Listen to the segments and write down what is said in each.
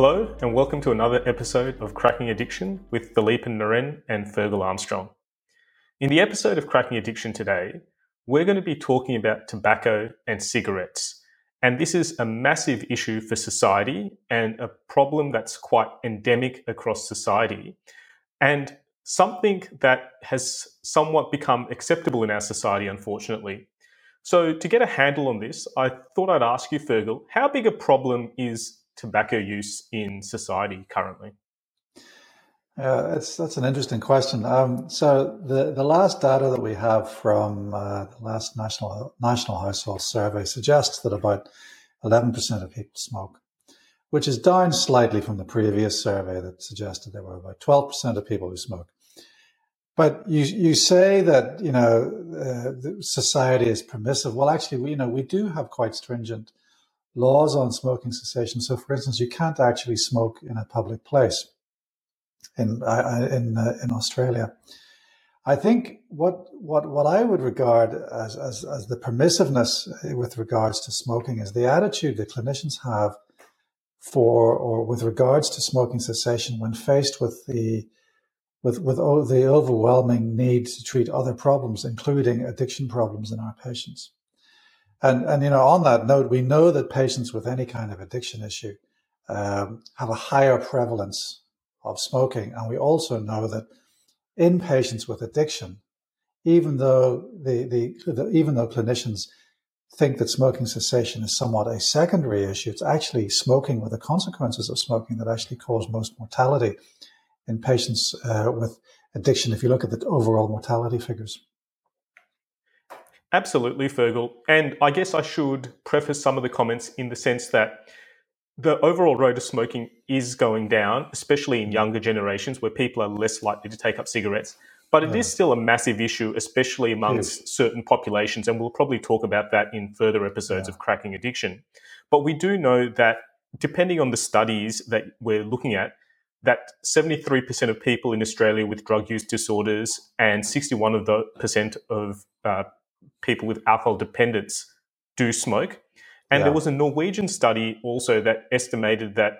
Hello, and welcome to another episode of Cracking Addiction with Philippe Naren and Fergal Armstrong. In the episode of Cracking Addiction today, we're going to be talking about tobacco and cigarettes. And this is a massive issue for society and a problem that's quite endemic across society. And something that has somewhat become acceptable in our society, unfortunately. So, to get a handle on this, I thought I'd ask you, Fergal, how big a problem is tobacco use in society currently? Uh, that's that's an interesting question. Um, so the the last data that we have from uh, the last national national household survey suggests that about eleven percent of people smoke, which is down slightly from the previous survey that suggested there were about twelve percent of people who smoke. But you you say that you know uh, society is permissive. Well, actually, we, you know we do have quite stringent laws on smoking cessation. So, for instance, you can't actually smoke in a public place in in uh, in Australia. I think what what what I would regard as, as as the permissiveness with regards to smoking is the attitude that clinicians have for or with regards to smoking cessation when faced with the with with the overwhelming need to treat other problems, including addiction problems in our patients. And, and, you know, on that note, we know that patients with any kind of addiction issue um, have a higher prevalence of smoking. And we also know that in patients with addiction, even though the, the, the, even though clinicians think that smoking cessation is somewhat a secondary issue, it's actually smoking with the consequences of smoking that actually cause most mortality in patients uh, with addiction. If you look at the overall mortality figures. Absolutely, Fergal. And I guess I should preface some of the comments in the sense that the overall rate of smoking is going down, especially in younger generations where people are less likely to take up cigarettes. But it yeah. is still a massive issue, especially amongst yes. certain populations. And we'll probably talk about that in further episodes yeah. of Cracking Addiction. But we do know that depending on the studies that we're looking at, that 73% of people in Australia with drug use disorders and 61 of the percent of uh, people with alcohol dependence do smoke. And yeah. there was a Norwegian study also that estimated that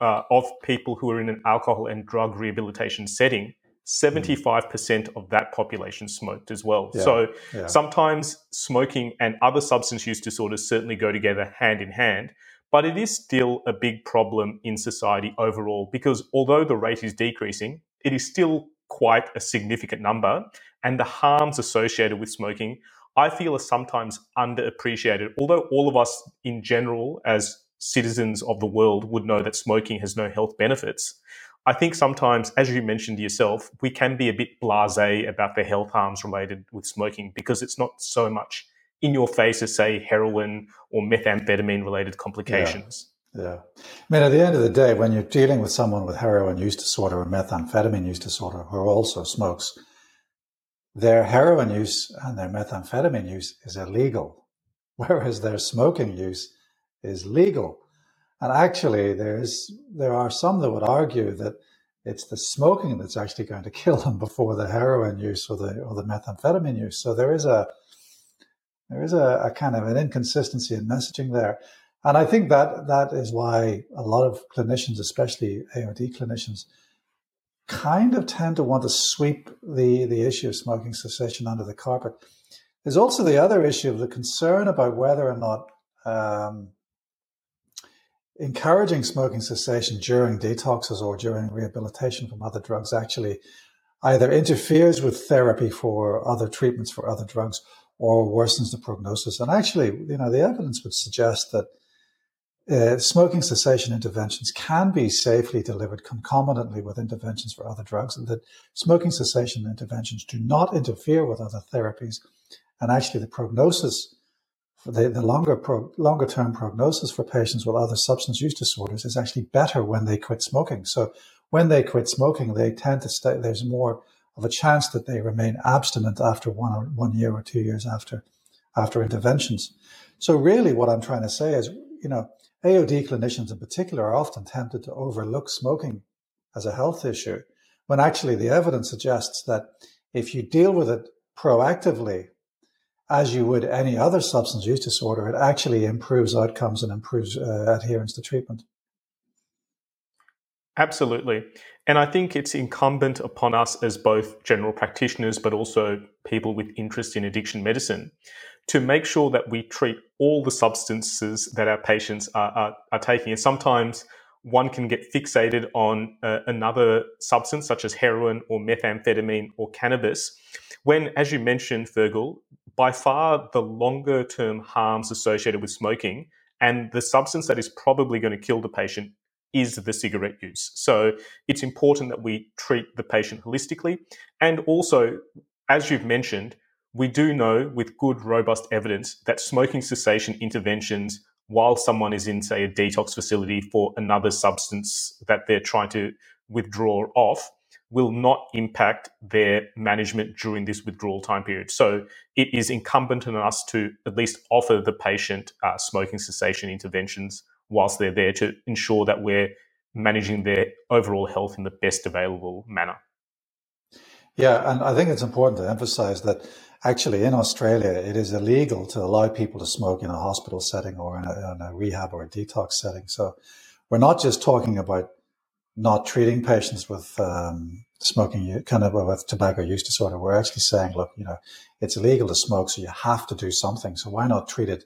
uh, of people who are in an alcohol and drug rehabilitation setting, 75% mm. of that population smoked as well. Yeah. So yeah. sometimes smoking and other substance use disorders certainly go together hand in hand. But it is still a big problem in society overall because although the rate is decreasing, it is still quite a significant number. And the harms associated with smoking I feel are sometimes underappreciated. Although all of us in general, as citizens of the world, would know that smoking has no health benefits. I think sometimes, as you mentioned yourself, we can be a bit blasé about the health harms related with smoking because it's not so much in your face as, say, heroin or methamphetamine related complications. Yeah. yeah. I mean, at the end of the day, when you're dealing with someone with heroin use disorder or methamphetamine use disorder who also smokes, their heroin use and their methamphetamine use is illegal, whereas their smoking use is legal. And actually, there's there are some that would argue that it's the smoking that's actually going to kill them before the heroin use or the or the methamphetamine use. So there is a there is a, a kind of an inconsistency in messaging there. And I think that that is why a lot of clinicians, especially AOD clinicians, kind of tend to want to sweep the, the issue of smoking cessation under the carpet. There's also the other issue of the concern about whether or not um, encouraging smoking cessation during detoxes or during rehabilitation from other drugs actually either interferes with therapy for other treatments for other drugs or worsens the prognosis. And actually, you know, the evidence would suggest that uh, smoking cessation interventions can be safely delivered concomitantly with interventions for other drugs, and that smoking cessation interventions do not interfere with other therapies. And actually, the prognosis, the, the longer pro, longer term prognosis for patients with other substance use disorders is actually better when they quit smoking. So, when they quit smoking, they tend to stay. There's more of a chance that they remain abstinent after one or one year or two years after after interventions. So, really, what I'm trying to say is, you know AOD clinicians in particular are often tempted to overlook smoking as a health issue, when actually the evidence suggests that if you deal with it proactively, as you would any other substance use disorder, it actually improves outcomes and improves uh, adherence to treatment. Absolutely. And I think it's incumbent upon us as both general practitioners, but also people with interest in addiction medicine, to make sure that we treat all the substances that our patients are, are, are taking. And sometimes one can get fixated on uh, another substance, such as heroin or methamphetamine or cannabis, when, as you mentioned, Fergal, by far the longer term harms associated with smoking and the substance that is probably going to kill the patient is the cigarette use. So it's important that we treat the patient holistically. And also, as you've mentioned, we do know with good, robust evidence that smoking cessation interventions while someone is in, say, a detox facility for another substance that they're trying to withdraw off will not impact their management during this withdrawal time period. So it is incumbent on us to at least offer the patient uh, smoking cessation interventions whilst they're there to ensure that we're managing their overall health in the best available manner. Yeah, and I think it's important to emphasize that actually in Australia, it is illegal to allow people to smoke in a hospital setting or in a, in a rehab or a detox setting. So we're not just talking about not treating patients with um, smoking, kind of with tobacco use disorder. We're actually saying, look, you know, it's illegal to smoke, so you have to do something. So why not treat it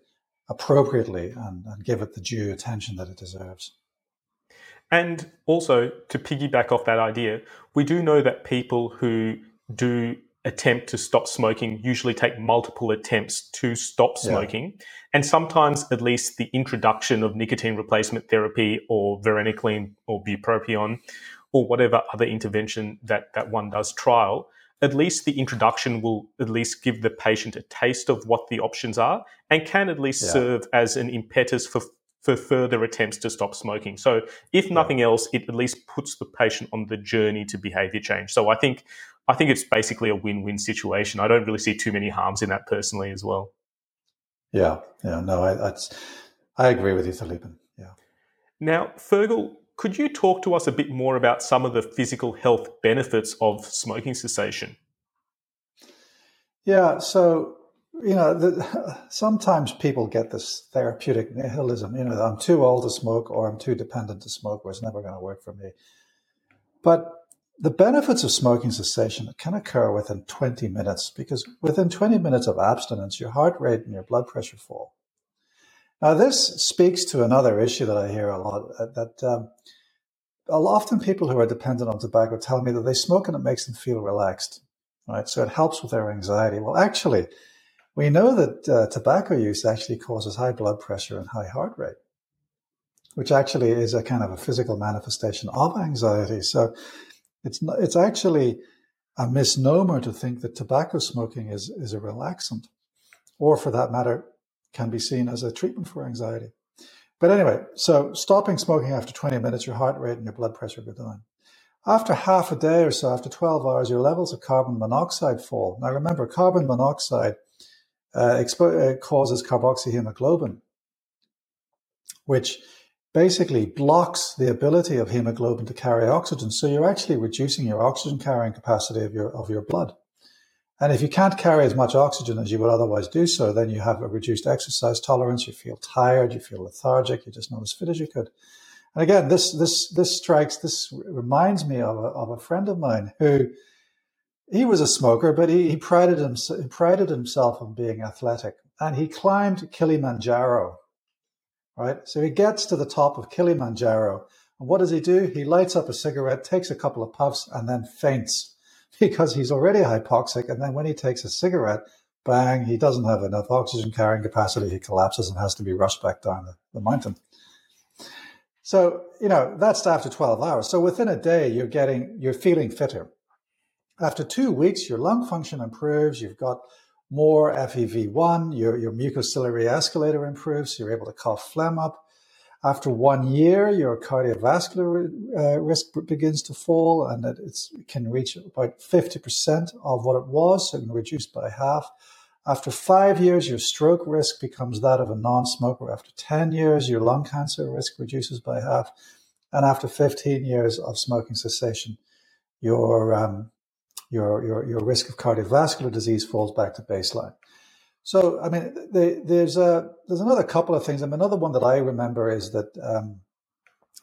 appropriately and, and give it the due attention that it deserves. And also, to piggyback off that idea, we do know that people who do attempt to stop smoking usually take multiple attempts to stop smoking. Yeah. And sometimes, at least, the introduction of nicotine replacement therapy or varenicline or bupropion or whatever other intervention that, that one does trial at least the introduction will at least give the patient a taste of what the options are and can at least yeah. serve as an impetus for for further attempts to stop smoking. So if nothing else, it at least puts the patient on the journey to behavior change. So I think I think it's basically a win-win situation. I don't really see too many harms in that personally as well. Yeah, yeah, no, I, I agree with you, Philippe. Yeah. Now, Fergal, could you talk to us a bit more about some of the physical health benefits of smoking cessation? Yeah, so you know, the, sometimes people get this therapeutic nihilism. You know, I'm too old to smoke, or I'm too dependent to smoke, or it's never going to work for me. But the benefits of smoking cessation can occur within 20 minutes because within 20 minutes of abstinence, your heart rate and your blood pressure fall. Now, this speaks to another issue that I hear a lot uh, that um, often people who are dependent on tobacco tell me that they smoke and it makes them feel relaxed, right? So it helps with their anxiety. Well, actually, we know that uh, tobacco use actually causes high blood pressure and high heart rate, which actually is a kind of a physical manifestation of anxiety. So it's not, it's actually a misnomer to think that tobacco smoking is, is a relaxant, or for that matter, can be seen as a treatment for anxiety. But anyway, so stopping smoking after 20 minutes, your heart rate and your blood pressure go down. After half a day or so, after 12 hours, your levels of carbon monoxide fall. Now remember, carbon monoxide uh, expo- uh, causes carboxyhemoglobin, which basically blocks the ability of hemoglobin to carry oxygen. So you're actually reducing your oxygen carrying capacity of your, of your blood. And if you can't carry as much oxygen as you would otherwise do so, then you have a reduced exercise tolerance. You feel tired. You feel lethargic. You're just not as fit as you could. And again, this this this strikes. This reminds me of a, of a friend of mine who he was a smoker, but he, he prided himself prided himself on being athletic, and he climbed Kilimanjaro. Right, so he gets to the top of Kilimanjaro, and what does he do? He lights up a cigarette, takes a couple of puffs, and then faints because he's already hypoxic. And then when he takes a cigarette, bang, he doesn't have enough oxygen carrying capacity. He collapses and has to be rushed back down the, the mountain. So, you know, that's after 12 hours. So within a day, you're getting, you're feeling fitter. After two weeks, your lung function improves. You've got more FEV1. Your, your mucociliary escalator improves. You're able to cough phlegm up. After one year, your cardiovascular uh, risk begins to fall and it, can reach about 50% of what it was, so it can reduce by half. After five years, your stroke risk becomes that of a non smoker. After 10 years, your lung cancer risk reduces by half. And after 15 years of smoking cessation, your, um, your, your, your risk of cardiovascular disease falls back to baseline. So, I mean, there's a there's another couple of things. I mean, another one that I remember is that um,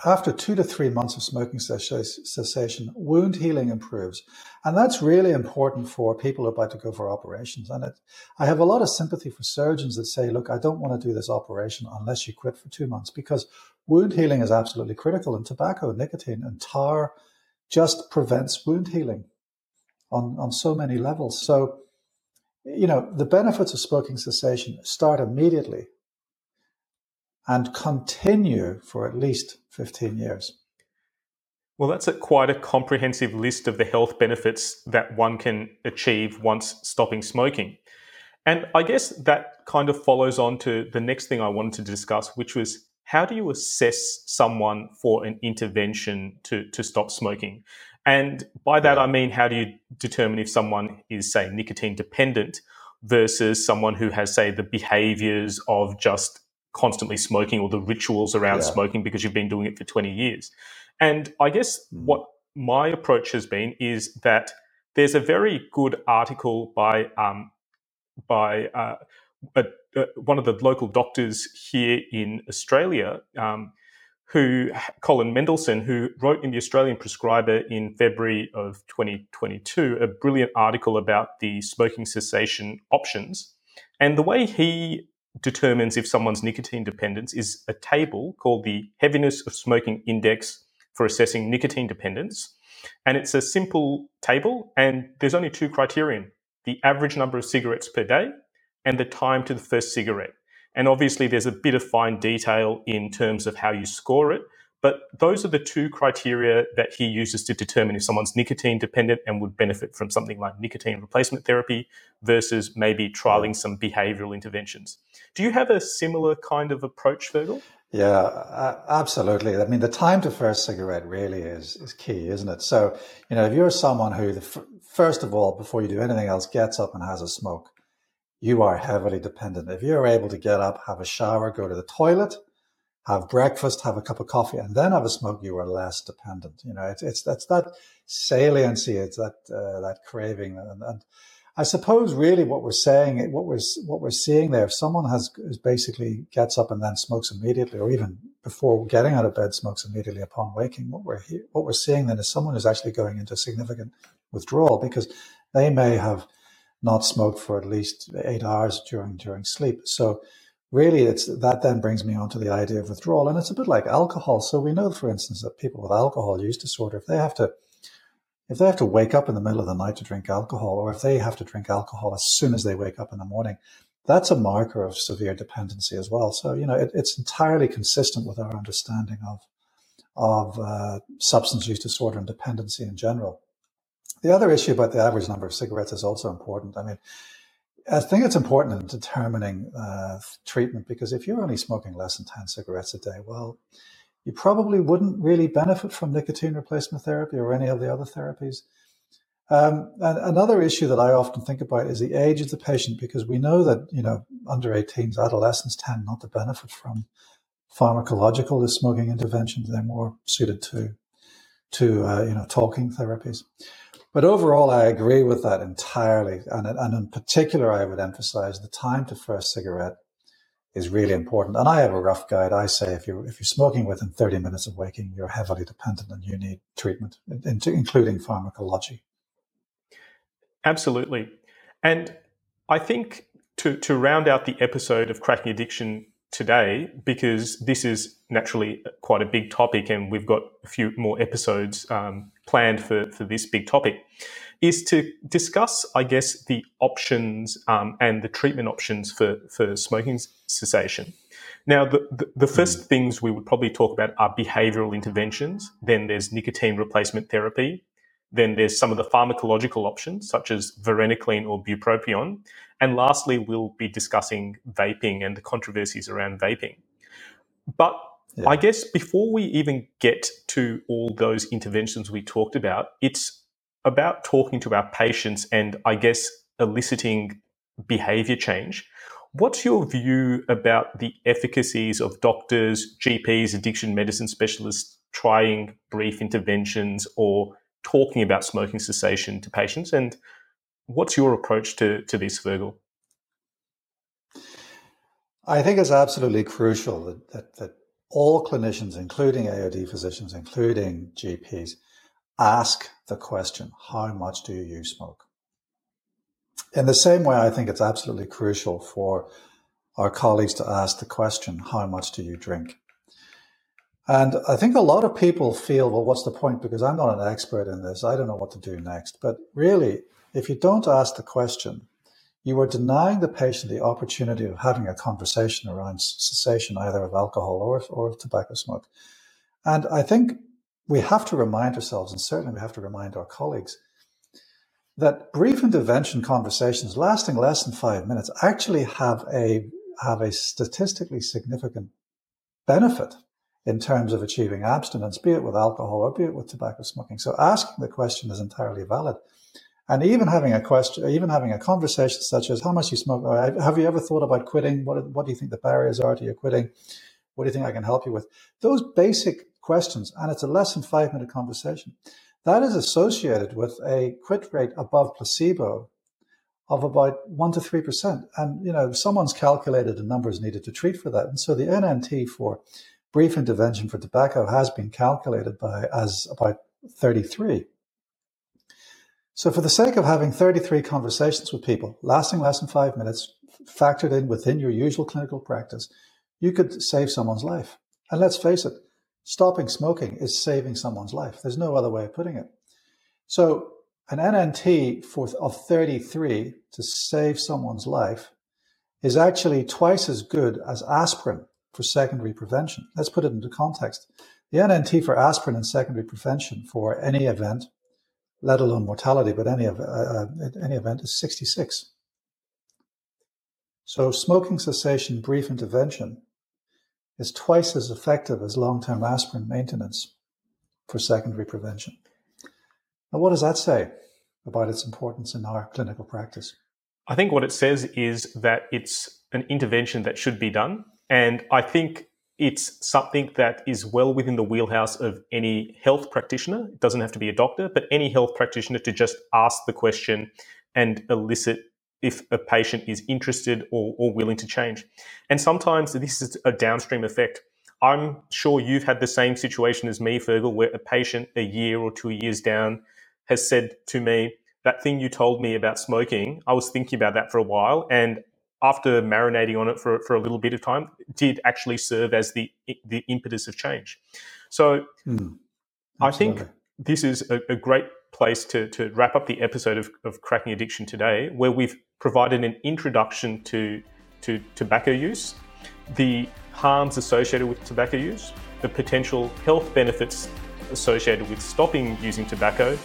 after two to three months of smoking cessation, wound healing improves. And that's really important for people who are about to go for operations. And it, I have a lot of sympathy for surgeons that say, look, I don't want to do this operation unless you quit for two months because wound healing is absolutely critical. And tobacco, nicotine, and tar just prevents wound healing on, on so many levels. So, you know, the benefits of smoking cessation start immediately and continue for at least 15 years. Well, that's a quite a comprehensive list of the health benefits that one can achieve once stopping smoking. And I guess that kind of follows on to the next thing I wanted to discuss, which was how do you assess someone for an intervention to, to stop smoking? And by that, I mean, how do you determine if someone is, say, nicotine dependent versus someone who has, say, the behaviors of just constantly smoking or the rituals around yeah. smoking because you've been doing it for 20 years. And I guess mm. what my approach has been is that there's a very good article by um, by uh, a, a, one of the local doctors here in Australia, um, who Colin Mendelsohn, who wrote in the Australian Prescriber in February of 2022 a brilliant article about the smoking cessation options. And the way he determines if someone's nicotine dependence is a table called the Heaviness of Smoking Index for assessing nicotine dependence. And it's a simple table, and there's only two criterion the average number of cigarettes per day and the time to the first cigarette. And obviously, there's a bit of fine detail in terms of how you score it. But those are the two criteria that he uses to determine if someone's nicotine dependent and would benefit from something like nicotine replacement therapy versus maybe trialing some behavioral interventions. Do you have a similar kind of approach, Fergal? Yeah, absolutely. I mean, the time to first cigarette really is is key, isn't it? So, you know, if you're someone who, the, first of all, before you do anything else, gets up and has a smoke, you are heavily dependent. If you're able to get up, have a shower, go to the toilet, have breakfast, have a cup of coffee, and then have a smoke, you are less dependent. You know, it's, it's that's that saliency, it's that uh, that craving, and, and, I suppose really what we're saying, what we're what we're seeing there, if someone has is basically gets up and then smokes immediately, or even before getting out of bed smokes immediately upon waking, what we're what we're seeing then is someone who's actually going into significant withdrawal because they may have not smoked for at least eight hours during during sleep. So really it's that then brings me on to the idea of withdrawal. And it's a bit like alcohol. So we know for instance that people with alcohol use disorder. If they have to if they have to wake up in the middle of the night to drink alcohol or if they have to drink alcohol as soon as they wake up in the morning that's a marker of severe dependency as well. So you know it, it's entirely consistent with our understanding of of uh, substance use disorder and dependency in general the other issue about the average number of cigarettes is also important i mean I think it's important in determining uh, treatment because if you're only smoking less than 10 cigarettes a day, well, you probably wouldn't really benefit from nicotine replacement therapy or any of the other therapies. Um, and another issue that I often think about is the age of the patient because we know that, you know, under 18s, adolescents tend not to benefit from pharmacological smoking interventions. They're more suited to, to uh, you know, talking therapies. But overall, I agree with that entirely. And, and in particular, I would emphasize the time to first cigarette is really important. And I have a rough guide. I say if you're, if you're smoking within 30 minutes of waking, you're heavily dependent and you need treatment, including pharmacology. Absolutely. And I think to, to round out the episode of Cracking Addiction today because this is naturally quite a big topic and we've got a few more episodes um, planned for, for this big topic is to discuss, I guess, the options um, and the treatment options for, for smoking cessation. Now, the, the, the first mm. things we would probably talk about are behavioral interventions. Then there's nicotine replacement therapy. Then there's some of the pharmacological options, such as varenicline or bupropion. And lastly, we'll be discussing vaping and the controversies around vaping. But yeah. I guess before we even get to all those interventions we talked about, it's about talking to our patients and I guess eliciting behavior change. What's your view about the efficacies of doctors, GPs, addiction medicine specialists trying brief interventions or talking about smoking cessation to patients? And what's your approach to, to this, Fergal? I think it's absolutely crucial that, that, that all clinicians, including AOD physicians, including GPs, ask the question, how much do you smoke? In the same way, I think it's absolutely crucial for our colleagues to ask the question, how much do you drink? And I think a lot of people feel, well, what's the point? Because I'm not an expert in this. I don't know what to do next. But really, if you don't ask the question, you are denying the patient the opportunity of having a conversation around cessation, either of alcohol or, or of tobacco smoke. And I think we have to remind ourselves, and certainly we have to remind our colleagues, that brief intervention conversations lasting less than five minutes actually have a have a statistically significant benefit in terms of achieving abstinence, be it with alcohol or be it with tobacco smoking. So asking the question is entirely valid. And even having a question, even having a conversation such as how much you smoke, have you ever thought about quitting? What, what do you think the barriers are to your quitting? What do you think I can help you with? Those basic questions, and it's a less than five minute conversation. That is associated with a quit rate above placebo of about one to three percent. And you know, someone's calculated the numbers needed to treat for that. And so the NNT for brief intervention for tobacco has been calculated by as about 33. So, for the sake of having 33 conversations with people lasting less than five minutes, factored in within your usual clinical practice, you could save someone's life. And let's face it, stopping smoking is saving someone's life. There's no other way of putting it. So, an NNT for, of 33 to save someone's life is actually twice as good as aspirin for secondary prevention. Let's put it into context. The NNT for aspirin and secondary prevention for any event let alone mortality, but any uh, uh any event is 66. So smoking cessation brief intervention is twice as effective as long-term aspirin maintenance for secondary prevention. Now, what does that say about its importance in our clinical practice? I think what it says is that it's an intervention that should be done. And I think it's something that is well within the wheelhouse of any health practitioner. It doesn't have to be a doctor, but any health practitioner to just ask the question and elicit if a patient is interested or, or willing to change. And sometimes this is a downstream effect. I'm sure you've had the same situation as me, Fergal, where a patient a year or two years down has said to me, that thing you told me about smoking, I was thinking about that for a while and after marinating on it for, for a little bit of time, did actually serve as the the impetus of change. So mm, I think this is a, a, great place to, to wrap up the episode of, of Cracking Addiction today, where we've provided an introduction to, to tobacco use, the harms associated with tobacco use, the potential health benefits associated with stopping using tobacco,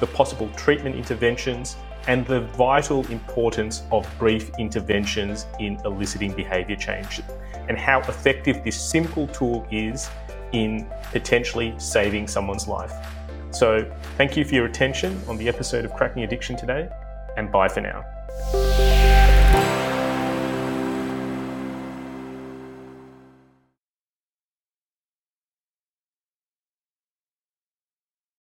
the possible treatment interventions, and the vital importance of brief interventions in eliciting behaviour change, and how effective this simple tool is in potentially saving someone's life. So, thank you for your attention on the episode of Cracking Addiction today, and bye for now.